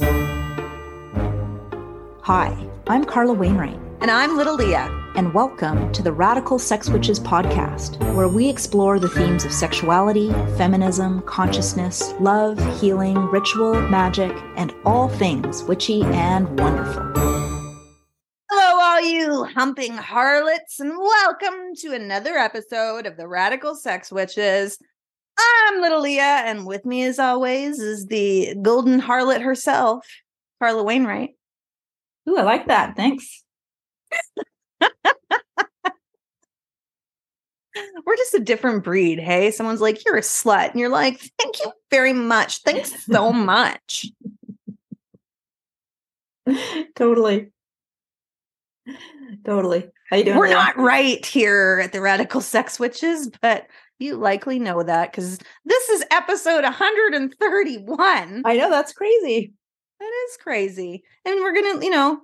Hi, I'm Carla Wainwright. And I'm Little Leah. And welcome to the Radical Sex Witches podcast, where we explore the themes of sexuality, feminism, consciousness, love, healing, ritual, magic, and all things witchy and wonderful. Hello, all you humping harlots, and welcome to another episode of the Radical Sex Witches. I'm Little Leah, and with me, as always, is the golden harlot herself, Carla Wainwright. Ooh, I like that. Thanks. We're just a different breed. Hey, someone's like, you're a slut. And you're like, thank you very much. Thanks so much. totally. Totally. How you doing? We're not right here at the Radical Sex Witches, but you likely know that because this is episode 131. I know that's crazy. That is crazy. And we're gonna, you know,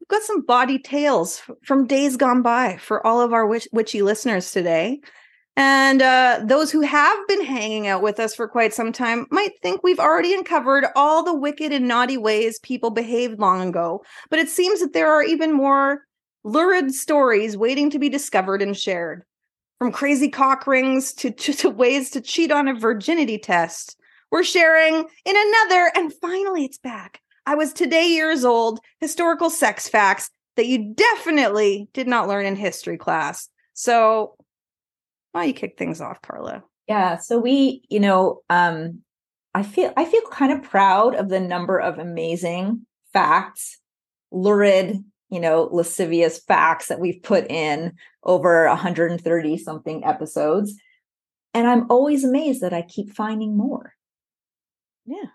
we've got some body tales from days gone by for all of our witch- witchy listeners today. And uh, those who have been hanging out with us for quite some time might think we've already uncovered all the wicked and naughty ways people behaved long ago. But it seems that there are even more lurid stories waiting to be discovered and shared. From crazy cock rings to, to, to ways to cheat on a virginity test. We're sharing in another, and finally it's back I was today years old, historical sex facts that you definitely did not learn in history class. So why you kick things off, Carla? Yeah. So we, you know, um, I feel I feel kind of proud of the number of amazing facts, lurid, you know, lascivious facts that we've put in over 130 something episodes. And I'm always amazed that I keep finding more. Yeah.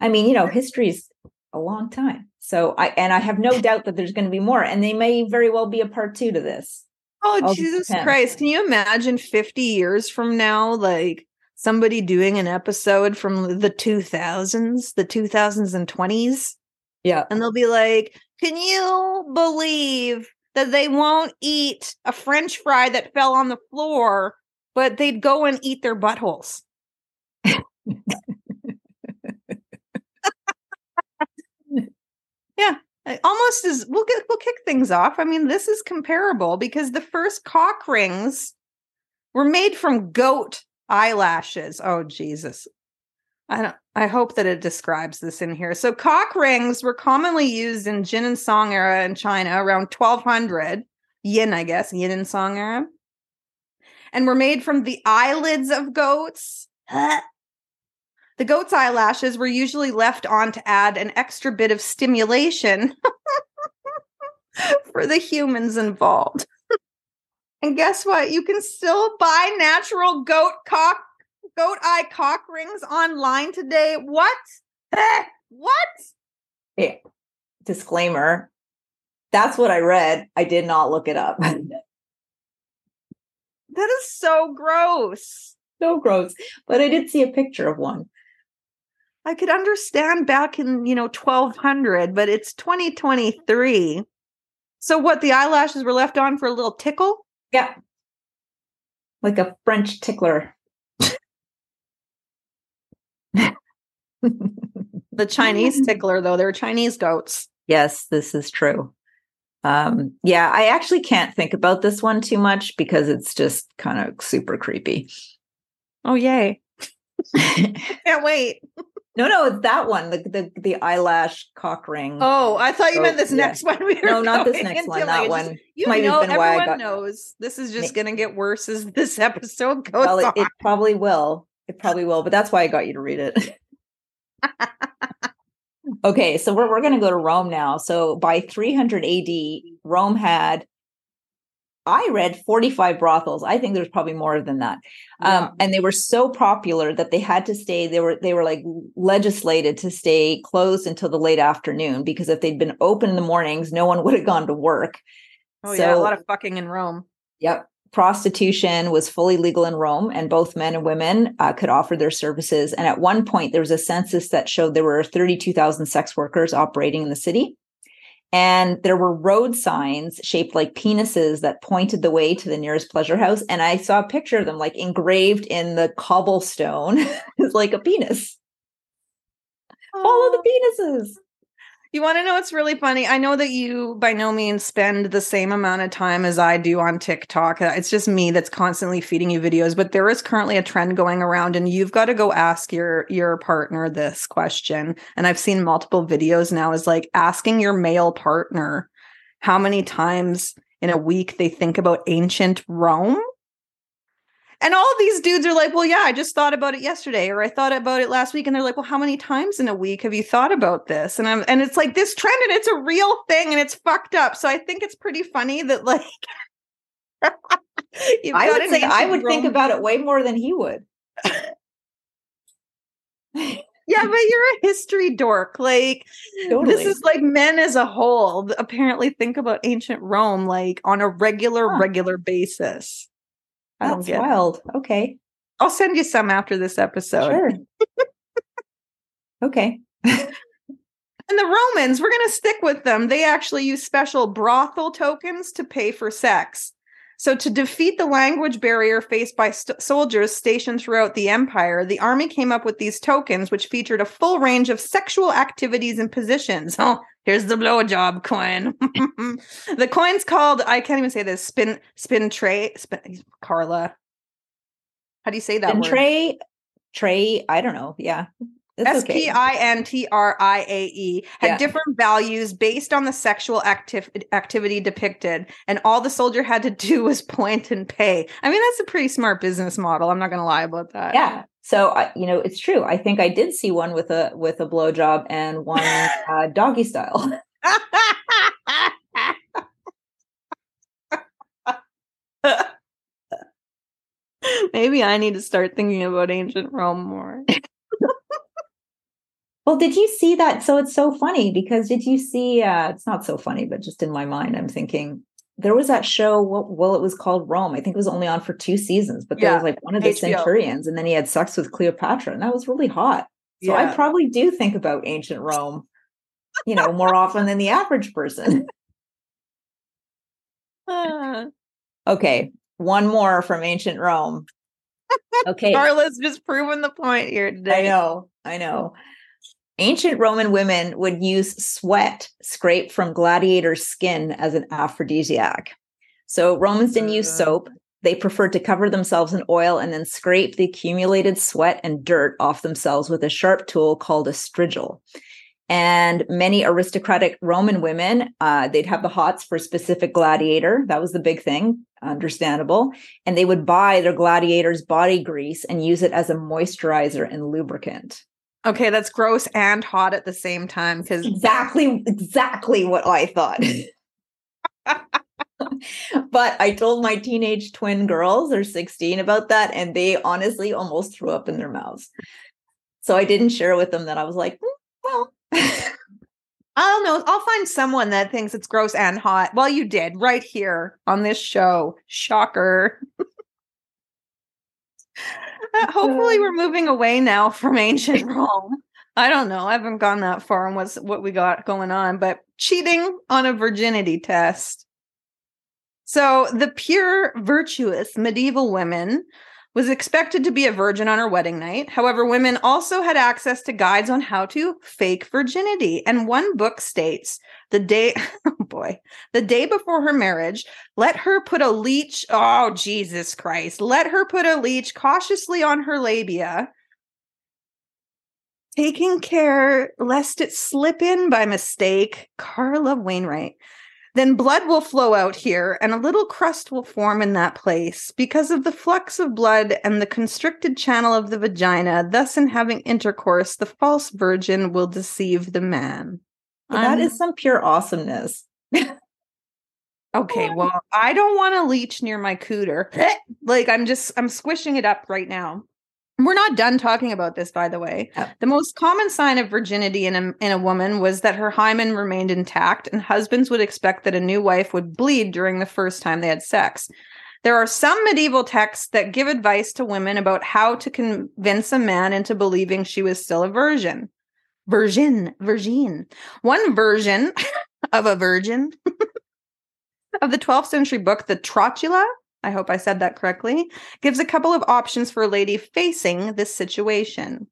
I mean, you know, history's a long time. So I and I have no doubt that there's going to be more, and they may very well be a part two to this. Oh All Jesus Christ! Can you imagine 50 years from now, like somebody doing an episode from the 2000s, the 2000s and 20s? Yeah, and they'll be like, "Can you believe that they won't eat a French fry that fell on the floor, but they'd go and eat their buttholes?" Yeah, almost as we'll get we'll kick things off. I mean, this is comparable because the first cock rings were made from goat eyelashes. Oh Jesus. I don't I hope that it describes this in here. So cock rings were commonly used in Jin and Song era in China around 1200. Yin, I guess, Yin and Song era. And were made from the eyelids of goats. The goat's eyelashes were usually left on to add an extra bit of stimulation for the humans involved. and guess what? You can still buy natural goat cock goat eye cock rings online today. What? what? Yeah. Disclaimer. That's what I read. I did not look it up. that is so gross. So gross. But I did see a picture of one. I could understand back in, you know, 1200, but it's 2023. So what the eyelashes were left on for a little tickle? Yeah. Like a French tickler. The Chinese tickler though, they're Chinese goats. Yes, this is true. Um yeah, I actually can't think about this one too much because it's just kind of super creepy. Oh yay. can't wait. No, no, it's that one, the the, the eyelash cock ring. Oh, I thought you meant this yeah. next one. We no, not this next one. That one. Just, you Might know, everyone got... knows this is just going to get worse as this episode goes well, it, it, probably will. It probably will, but that's why I got you to read it. Okay, so we're we're going to go to Rome now. So by 300 AD, Rome had I read 45 brothels. I think there's probably more than that. Um, yeah. Um, and they were so popular that they had to stay, they were they were like legislated to stay closed until the late afternoon because if they'd been open in the mornings, no one would have gone to work. Oh so, yeah, a lot of fucking in Rome. Yep. Prostitution was fully legal in Rome, and both men and women uh, could offer their services. And at one point, there was a census that showed there were 32,000 sex workers operating in the city. And there were road signs shaped like penises that pointed the way to the nearest pleasure house. And I saw a picture of them like engraved in the cobblestone. like a penis. Follow the penises. You want to know what's really funny? I know that you by no means spend the same amount of time as I do on TikTok. Uh, it's just me that's constantly feeding you videos, but there is currently a trend going around and you've got to go ask your your partner this question. And I've seen multiple videos now is like asking your male partner how many times in a week they think about ancient Rome and all these dudes are like, well, yeah, I just thought about it yesterday, or I thought about it last week. And they're like, well, how many times in a week have you thought about this? And I'm and it's like this trend and it's a real thing and it's fucked up. So I think it's pretty funny that like I would say I would think about it way more than he would. yeah, but you're a history dork. Like totally. this is like men as a whole apparently think about ancient Rome like on a regular, huh. regular basis. I That's don't get wild. Okay. I'll send you some after this episode. Sure. okay. And the Romans, we're going to stick with them. They actually use special brothel tokens to pay for sex. So, to defeat the language barrier faced by st- soldiers stationed throughout the empire, the army came up with these tokens, which featured a full range of sexual activities and positions. Oh, here's the blowjob coin. the coin's called, I can't even say this, spin, spin tray, spin, Carla. How do you say that? Spin tray, tray, I don't know. Yeah. S P I N T R I A E had yeah. different values based on the sexual activ- activity depicted, and all the soldier had to do was point and pay. I mean, that's a pretty smart business model. I'm not going to lie about that. Yeah. So uh, you know, it's true. I think I did see one with a with a blowjob and one uh, doggy style. Maybe I need to start thinking about ancient Rome more. Well, did you see that? So it's so funny because did you see? Uh, it's not so funny, but just in my mind, I'm thinking there was that show. Well, it was called Rome. I think it was only on for two seasons, but there yeah, was like one of the HBO. centurions, and then he had sex with Cleopatra, and that was really hot. So yeah. I probably do think about ancient Rome, you know, more often than the average person. okay, one more from ancient Rome. Okay, Carla's just proven the point here today. I know, I know. Ancient Roman women would use sweat scraped from gladiator skin as an aphrodisiac. So Romans didn't use soap. They preferred to cover themselves in oil and then scrape the accumulated sweat and dirt off themselves with a sharp tool called a strigil. And many aristocratic Roman women, uh, they'd have the hots for a specific gladiator. That was the big thing, understandable. And they would buy their gladiator's body grease and use it as a moisturizer and lubricant. Okay, that's gross and hot at the same time because exactly exactly what I thought. but I told my teenage twin girls, they're 16, about that, and they honestly almost threw up in their mouths. So I didn't share with them that I was like, mm, well, I don't know. I'll find someone that thinks it's gross and hot. Well, you did right here on this show. Shocker. Uh, hopefully, we're moving away now from ancient Rome. I don't know. I haven't gone that far on what's what we got going on, but cheating on a virginity test. So the pure, virtuous medieval women was expected to be a virgin on her wedding night. However, women also had access to guides on how to fake virginity. And one book states the day, oh boy, the day before her marriage, let her put a leech. Oh, Jesus Christ. Let her put a leech cautiously on her labia, taking care lest it slip in by mistake. Carla Wainwright then blood will flow out here and a little crust will form in that place because of the flux of blood and the constricted channel of the vagina. Thus, in having intercourse, the false virgin will deceive the man. Well, that um, is some pure awesomeness. okay, well, I don't want to leech near my cooter. like, I'm just, I'm squishing it up right now. We're not done talking about this, by the way. Oh. The most common sign of virginity in a, in a woman was that her hymen remained intact, and husbands would expect that a new wife would bleed during the first time they had sex. There are some medieval texts that give advice to women about how to convince a man into believing she was still a virgin. Virgin, virgin. One version of a virgin of the 12th century book, the Trotula, I hope I said that correctly, gives a couple of options for a lady facing this situation.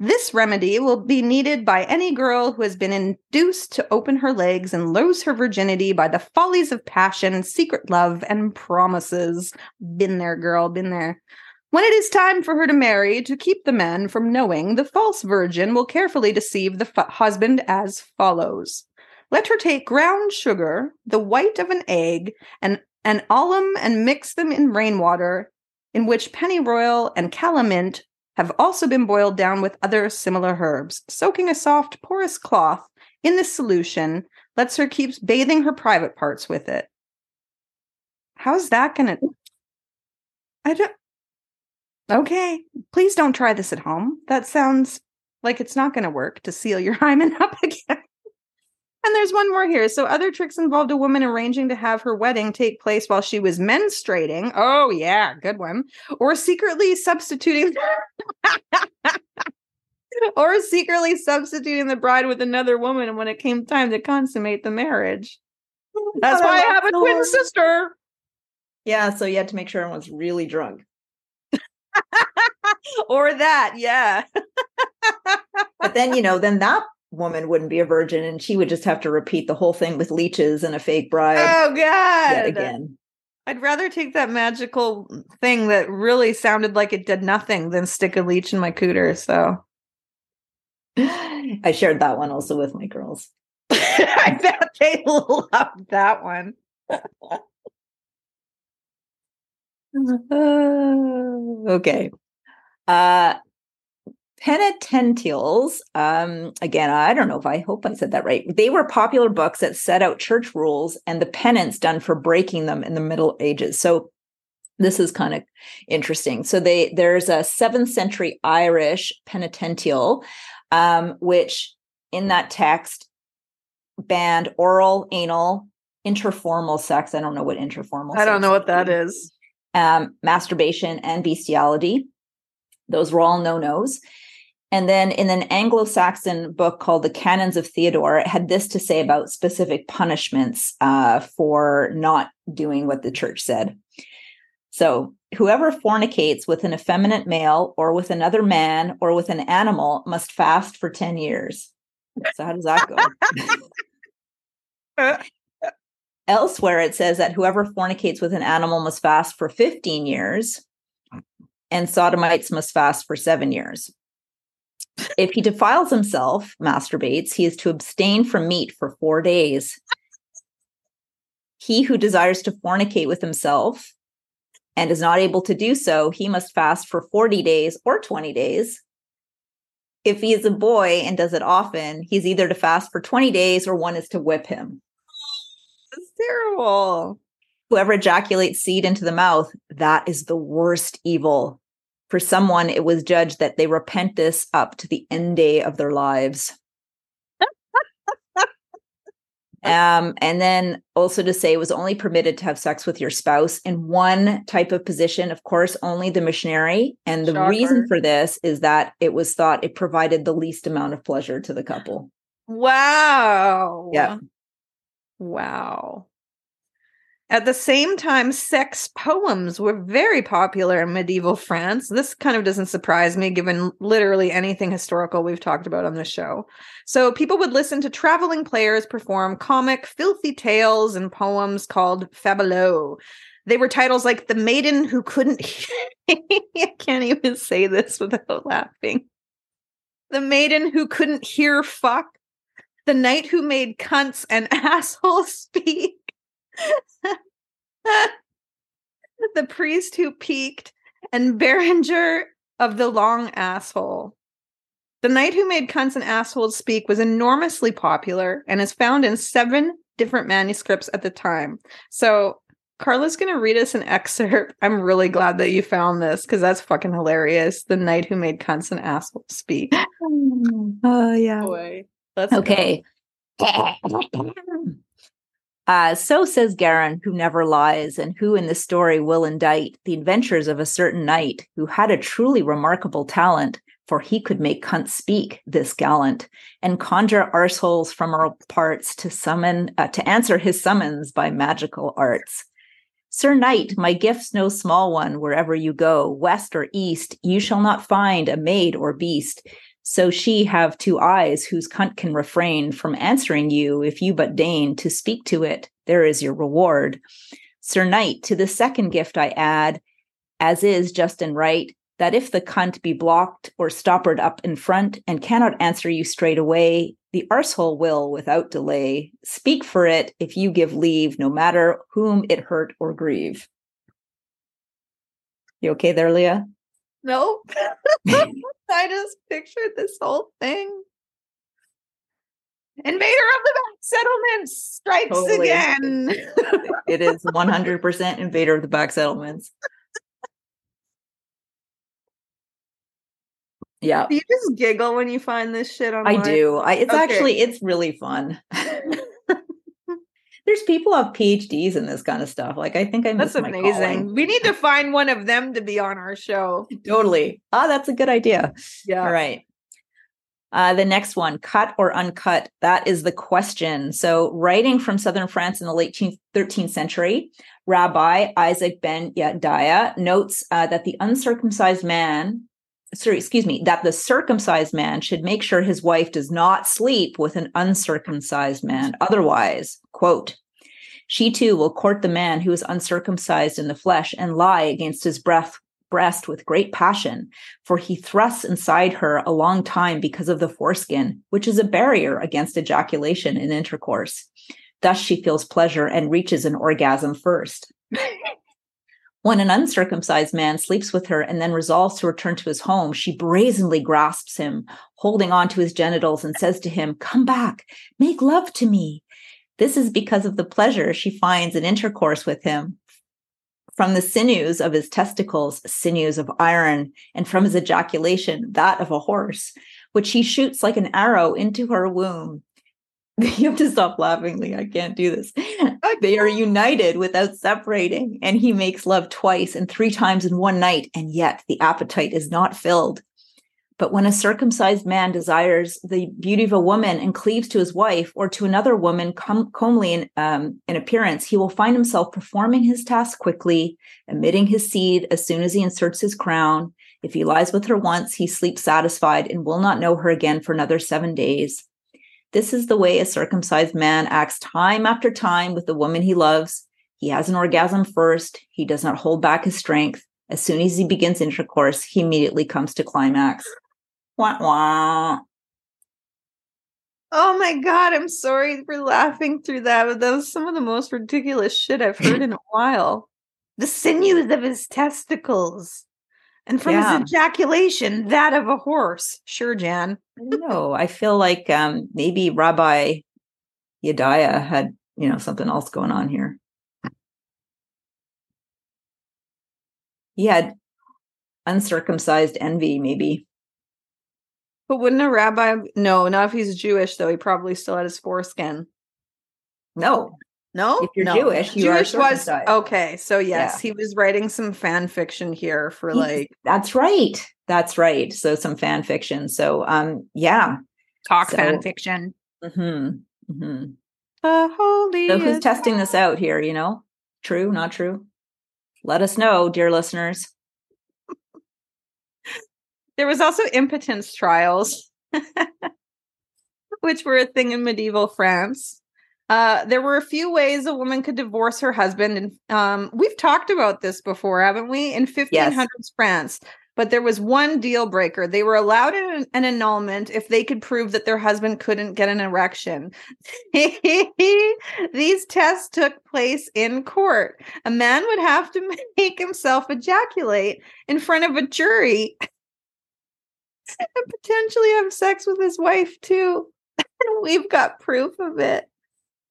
This remedy will be needed by any girl who has been induced to open her legs and lose her virginity by the follies of passion, secret love, and promises. Been there, girl, been there. When it is time for her to marry, to keep the man from knowing, the false virgin will carefully deceive the f- husband as follows. Let her take ground sugar, the white of an egg, and an alum, and mix them in rainwater, in which pennyroyal and calamint have also been boiled down with other similar herbs. Soaking a soft, porous cloth in this solution lets her keep bathing her private parts with it. How's that gonna? I don't. Okay, please don't try this at home. That sounds like it's not going to work to seal your hymen up again. And there's one more here. So, other tricks involved a woman arranging to have her wedding take place while she was menstruating. Oh, yeah, good one. Or secretly substituting. or secretly substituting the bride with another woman when it came time to consummate the marriage. That's why I have a twin sister. Yeah, so you had to make sure everyone's really drunk. or that, yeah. but then, you know, then that woman wouldn't be a virgin and she would just have to repeat the whole thing with leeches and a fake bride. Oh god. Again. I'd rather take that magical thing that really sounded like it did nothing than stick a leech in my cooter, so I shared that one also with my girls. I bet they loved that one. okay. Uh penitentials um again i don't know if i hope i said that right. They were popular books that set out church rules and the penance done for breaking them in the middle ages. So this is kind of interesting. So they there's a 7th century irish penitential um which in that text banned oral anal interformal sex. I don't know what interformal i don't know what that is. Um masturbation and bestiality. Those were all no-nos and then in an Anglo Saxon book called The Canons of Theodore, it had this to say about specific punishments uh, for not doing what the church said. So, whoever fornicates with an effeminate male or with another man or with an animal must fast for 10 years. So, how does that go? Elsewhere, it says that whoever fornicates with an animal must fast for 15 years, and sodomites must fast for seven years. If he defiles himself, masturbates, he is to abstain from meat for four days. He who desires to fornicate with himself and is not able to do so, he must fast for 40 days or 20 days. If he is a boy and does it often, he's either to fast for 20 days or one is to whip him. That's terrible. Whoever ejaculates seed into the mouth, that is the worst evil for someone, it was judged that they repent this up to the end day of their lives. um, and then also to say it was only permitted to have sex with your spouse in one type of position, of course, only the missionary. And the Shocker. reason for this is that it was thought it provided the least amount of pleasure to the couple. Wow. Yeah. Wow. At the same time, sex poems were very popular in medieval France. This kind of doesn't surprise me, given literally anything historical we've talked about on this show. So people would listen to traveling players perform comic, filthy tales and poems called fabliaux. They were titles like The Maiden Who Couldn't. I can't even say this without laughing. The Maiden Who Couldn't Hear Fuck. The Knight Who Made Cunts and Assholes Speak. the priest who peeked and Beranger of the long asshole. The Knight Who Made Cunts and Assholes Speak was enormously popular and is found in seven different manuscripts at the time. So Carla's going to read us an excerpt. I'm really glad that you found this because that's fucking hilarious. The Knight Who Made Cunts and Assholes Speak. Oh, yeah. Boy. Let's okay. Uh, so says Garin, who never lies, and who in the story will indict the adventures of a certain knight who had a truly remarkable talent, for he could make cunts speak, this gallant, and conjure arseholes from our parts to summon uh, to answer his summons by magical arts. Sir Knight, my gift's no small one wherever you go, west or east, you shall not find a maid or beast So she have two eyes whose cunt can refrain from answering you if you but deign to speak to it. There is your reward. Sir Knight, to the second gift I add, as is just and right, that if the cunt be blocked or stoppered up in front and cannot answer you straight away, the arsehole will, without delay, speak for it if you give leave, no matter whom it hurt or grieve. You okay there, Leah? No. I just pictured this whole thing. Invader of the back settlements strikes totally. again. it is 100% invader of the back settlements. Yeah. Do you just giggle when you find this shit on? I do. I, it's okay. actually it's really fun. There's people have PhDs in this kind of stuff. Like I think I That's amazing. We need to find one of them to be on our show. Totally. Ah, oh, that's a good idea. Yeah. All right. Uh, the next one, cut or uncut? That is the question. So, writing from southern France in the late 13th century, Rabbi Isaac ben Yadaya notes uh, that the uncircumcised man sorry, excuse me, that the circumcised man should make sure his wife does not sleep with an uncircumcised man. Otherwise, quote, she too will court the man who is uncircumcised in the flesh and lie against his breath, breast with great passion, for he thrusts inside her a long time because of the foreskin, which is a barrier against ejaculation in intercourse. Thus she feels pleasure and reaches an orgasm first. When an uncircumcised man sleeps with her and then resolves to return to his home, she brazenly grasps him, holding on to his genitals, and says to him, Come back, make love to me. This is because of the pleasure she finds in intercourse with him. From the sinews of his testicles, sinews of iron, and from his ejaculation, that of a horse, which he shoots like an arrow into her womb. you have to stop laughing, Lee. I can't do this. They are united without separating, and he makes love twice and three times in one night, and yet the appetite is not filled. But when a circumcised man desires the beauty of a woman and cleaves to his wife or to another woman com- comely in, um, in appearance, he will find himself performing his task quickly, emitting his seed as soon as he inserts his crown. If he lies with her once, he sleeps satisfied and will not know her again for another seven days. This is the way a circumcised man acts time after time with the woman he loves. He has an orgasm first. He does not hold back his strength. As soon as he begins intercourse, he immediately comes to climax. Wah, wah. Oh my God, I'm sorry for laughing through that, but that was some of the most ridiculous shit I've heard in a while. The sinews of his testicles. And from yeah. his ejaculation, that of a horse. Sure, Jan. no, I feel like um, maybe Rabbi Yedaya had, you know, something else going on here. He had uncircumcised envy, maybe. But wouldn't a rabbi? No, not if he's Jewish, though. He probably still had his foreskin. No, no, if you're no. Jewish, you Jewish was okay. So yes, yeah. he was writing some fan fiction here for He's, like. That's right. That's right. So some fan fiction. So um, yeah, talk so, fan fiction. Mm-hmm, mm-hmm. The holy. So who's testing this out here? You know, true, not true. Let us know, dear listeners. there was also impotence trials, which were a thing in medieval France. Uh, there were a few ways a woman could divorce her husband, and um, we've talked about this before, haven't we? In 1500s yes. France, but there was one deal breaker. They were allowed an, an, annulment if they could prove that their husband couldn't get an erection. These tests took place in court. A man would have to make himself ejaculate in front of a jury and potentially have sex with his wife, too. We've got proof of it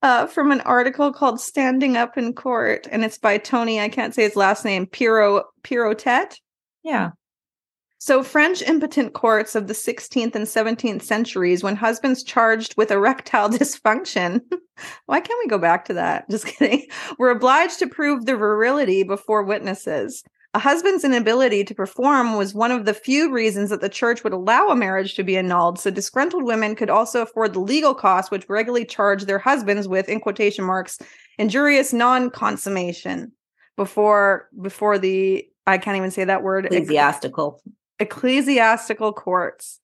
uh, from an article called "Standing Up in Court," and it's by Tony. I can't say his last name. Piro Perrottet. Yeah. So, French impotent courts of the 16th and 17th centuries, when husbands charged with erectile dysfunction, why can't we go back to that? Just kidding, were obliged to prove their virility before witnesses. A husband's inability to perform was one of the few reasons that the church would allow a marriage to be annulled, so disgruntled women could also afford the legal costs which regularly charged their husbands with, in quotation marks, injurious non-consummation before before the I can't even say that word ecclesiastical ecclesiastical courts.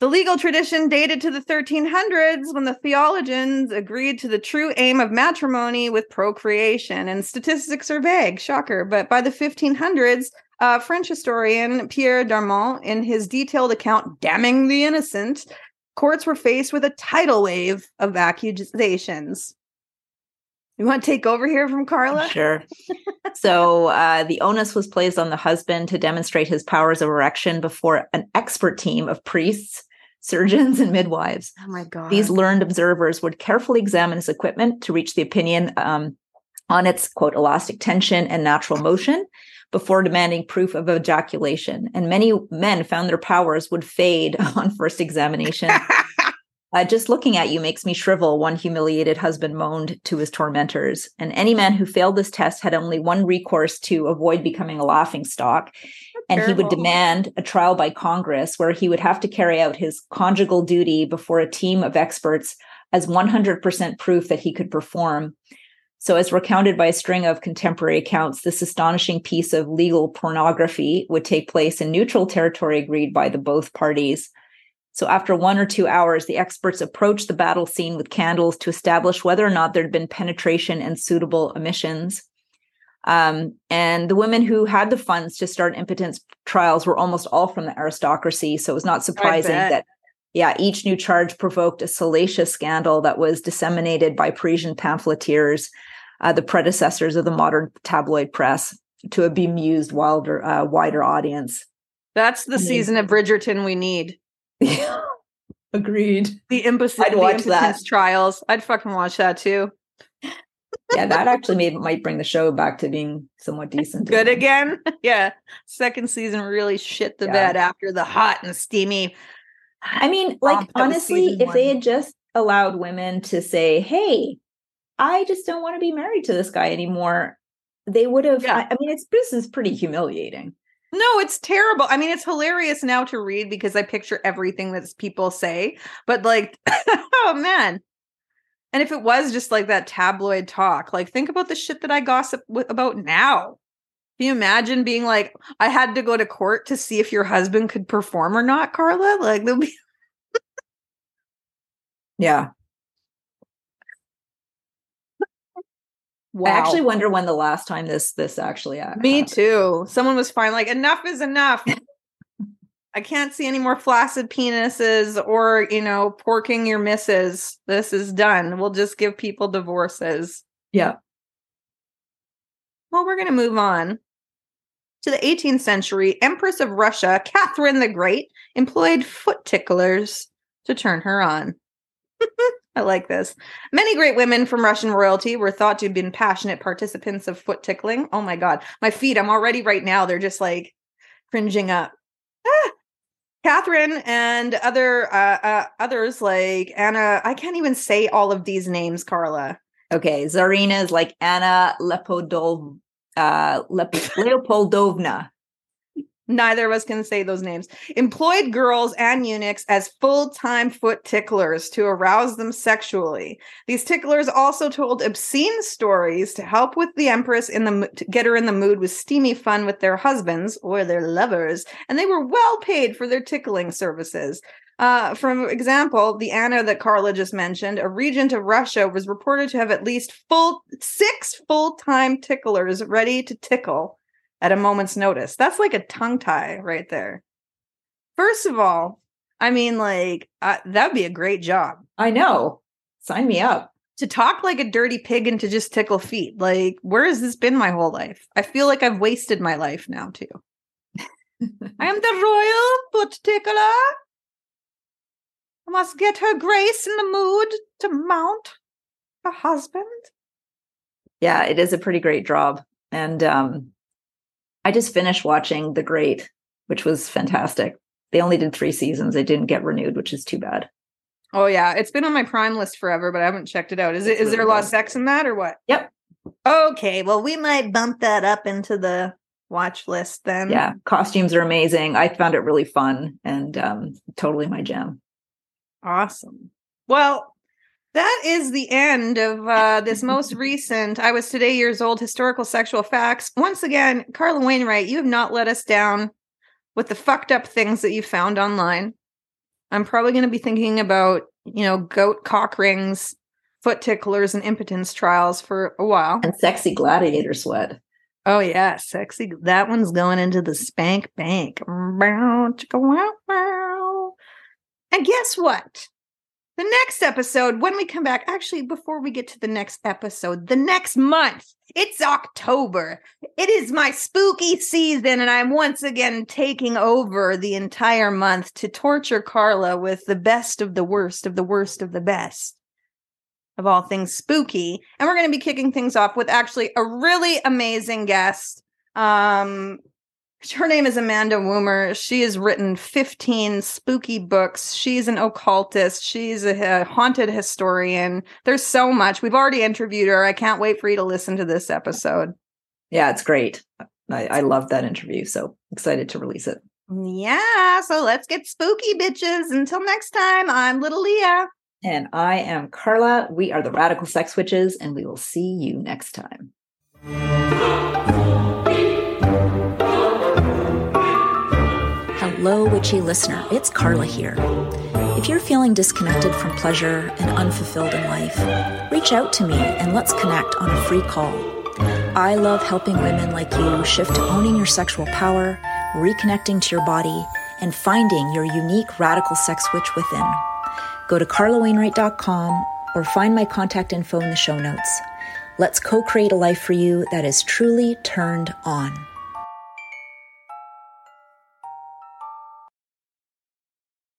The legal tradition dated to the 1300s when the theologians agreed to the true aim of matrimony with procreation. And statistics are vague, shocker. But by the 1500s, uh, French historian Pierre Darmon, in his detailed account damning the innocent, courts were faced with a tidal wave of accusations. You want to take over here from Carla? Sure. so uh, the onus was placed on the husband to demonstrate his powers of erection before an expert team of priests surgeons and midwives. Oh my God. These learned observers would carefully examine his equipment to reach the opinion um, on its quote elastic tension and natural motion before demanding proof of ejaculation. And many men found their powers would fade on first examination. Uh, just looking at you makes me shrivel, one humiliated husband moaned to his tormentors. And any man who failed this test had only one recourse to avoid becoming a laughing stock. And he would demand a trial by Congress where he would have to carry out his conjugal duty before a team of experts as 100% proof that he could perform. So, as recounted by a string of contemporary accounts, this astonishing piece of legal pornography would take place in neutral territory agreed by the both parties. So, after one or two hours, the experts approached the battle scene with candles to establish whether or not there had been penetration and suitable emissions. Um, and the women who had the funds to start impotence trials were almost all from the aristocracy. So it was not surprising that, yeah, each new charge provoked a salacious scandal that was disseminated by Parisian pamphleteers, uh, the predecessors of the modern tabloid press, to a bemused, wilder, uh, wider audience. That's the season of Bridgerton we need. Agreed. The impotent, I'd watch that. trials. I'd fucking watch that too. yeah, that actually made might bring the show back to being somewhat decent. Good again. yeah. Second season really shit the yeah. bed after the hot and steamy. I mean, like honestly, if one. they had just allowed women to say, "Hey, I just don't want to be married to this guy anymore," they would have. Yeah. I, I mean, it's this is pretty humiliating. No, it's terrible. I mean, it's hilarious now to read because I picture everything that people say, but like, oh man. And if it was just like that tabloid talk, like think about the shit that I gossip with, about now. Can you imagine being like, I had to go to court to see if your husband could perform or not, Carla? Like, there'll be. yeah. Wow. I actually wonder when the last time this this actually happened. Me too. Someone was fine like enough is enough. I can't see any more flaccid penises or, you know, porking your misses. This is done. We'll just give people divorces. Yeah. Well, we're going to move on. To the 18th century, Empress of Russia, Catherine the Great, employed foot ticklers to turn her on. I like this. Many great women from Russian royalty were thought to have been passionate participants of foot tickling. Oh my God. My feet, I'm already right now, they're just like cringing up. Ah! Catherine and other uh, uh, others like Anna. I can't even say all of these names, Carla. Okay, Zarina is like Anna uh, Lep- Leopoldovna neither of us can say those names, employed girls and eunuchs as full time foot ticklers to arouse them sexually. These ticklers also told obscene stories to help with the empress in the to get her in the mood with steamy fun with their husbands or their lovers, and they were well paid for their tickling services. Uh, for example, the Anna that Carla just mentioned, a regent of Russia, was reported to have at least full six full-time ticklers ready to tickle at a moment's notice. That's like a tongue tie right there. First of all, I mean, like, uh, that'd be a great job. I know. Sign me up. To talk like a dirty pig and to just tickle feet. Like, where has this been my whole life? I feel like I've wasted my life now, too. I am the royal foot tickler. I must get her grace in the mood to mount her husband. Yeah, it is a pretty great job. And um, I just finished watching The Great, which was fantastic. They only did three seasons. It didn't get renewed, which is too bad. Oh yeah, it's been on my Prime list forever, but I haven't checked it out. Is it? Is there a lot of sex in that, or what? Yep. Okay, well, we might bump that up into the watch list then. Yeah, costumes are amazing. I found it really fun and um, totally my jam. Awesome. Well, that is the end of uh, this most recent I Was Today Years Old Historical Sexual Facts. Once again, Carla Wainwright, you have not let us down with the fucked up things that you found online. I'm probably going to be thinking about, you know, goat cock rings, foot ticklers, and impotence trials for a while. And sexy gladiator sweat. Oh yeah, sexy. That one's going into the spank bank. And guess what? The next episode, when we come back, actually, before we get to the next episode, the next month, it's October. It is my spooky season, and I'm once again taking over the entire month to torture Carla with the best of the worst of the worst of the best of all things spooky. And we're going to be kicking things off with actually a really amazing guest. Um, her name is Amanda Woomer. She has written 15 spooky books. She's an occultist. She's a, haunted historian. There's so much. We've already interviewed her. I can't wait for you to listen to this episode. Yeah, it's great. I, I love that interview. So excited to release it. Yeah. So let's get spooky, bitches. Until next time, I'm Little Leah. And I am Carla. We are the Radical Sex Witches, and we will see you next time. Hello, witchy listener. It's Carla here. If you're feeling disconnected from pleasure and unfulfilled in life, reach out to me and let's connect on a free call. I love helping women like you shift to owning your sexual power, reconnecting to your body, and finding your unique radical sex witch within. Go to carlawainwright.com or find my contact info in the show notes. Let's co create a life for you that is truly turned on.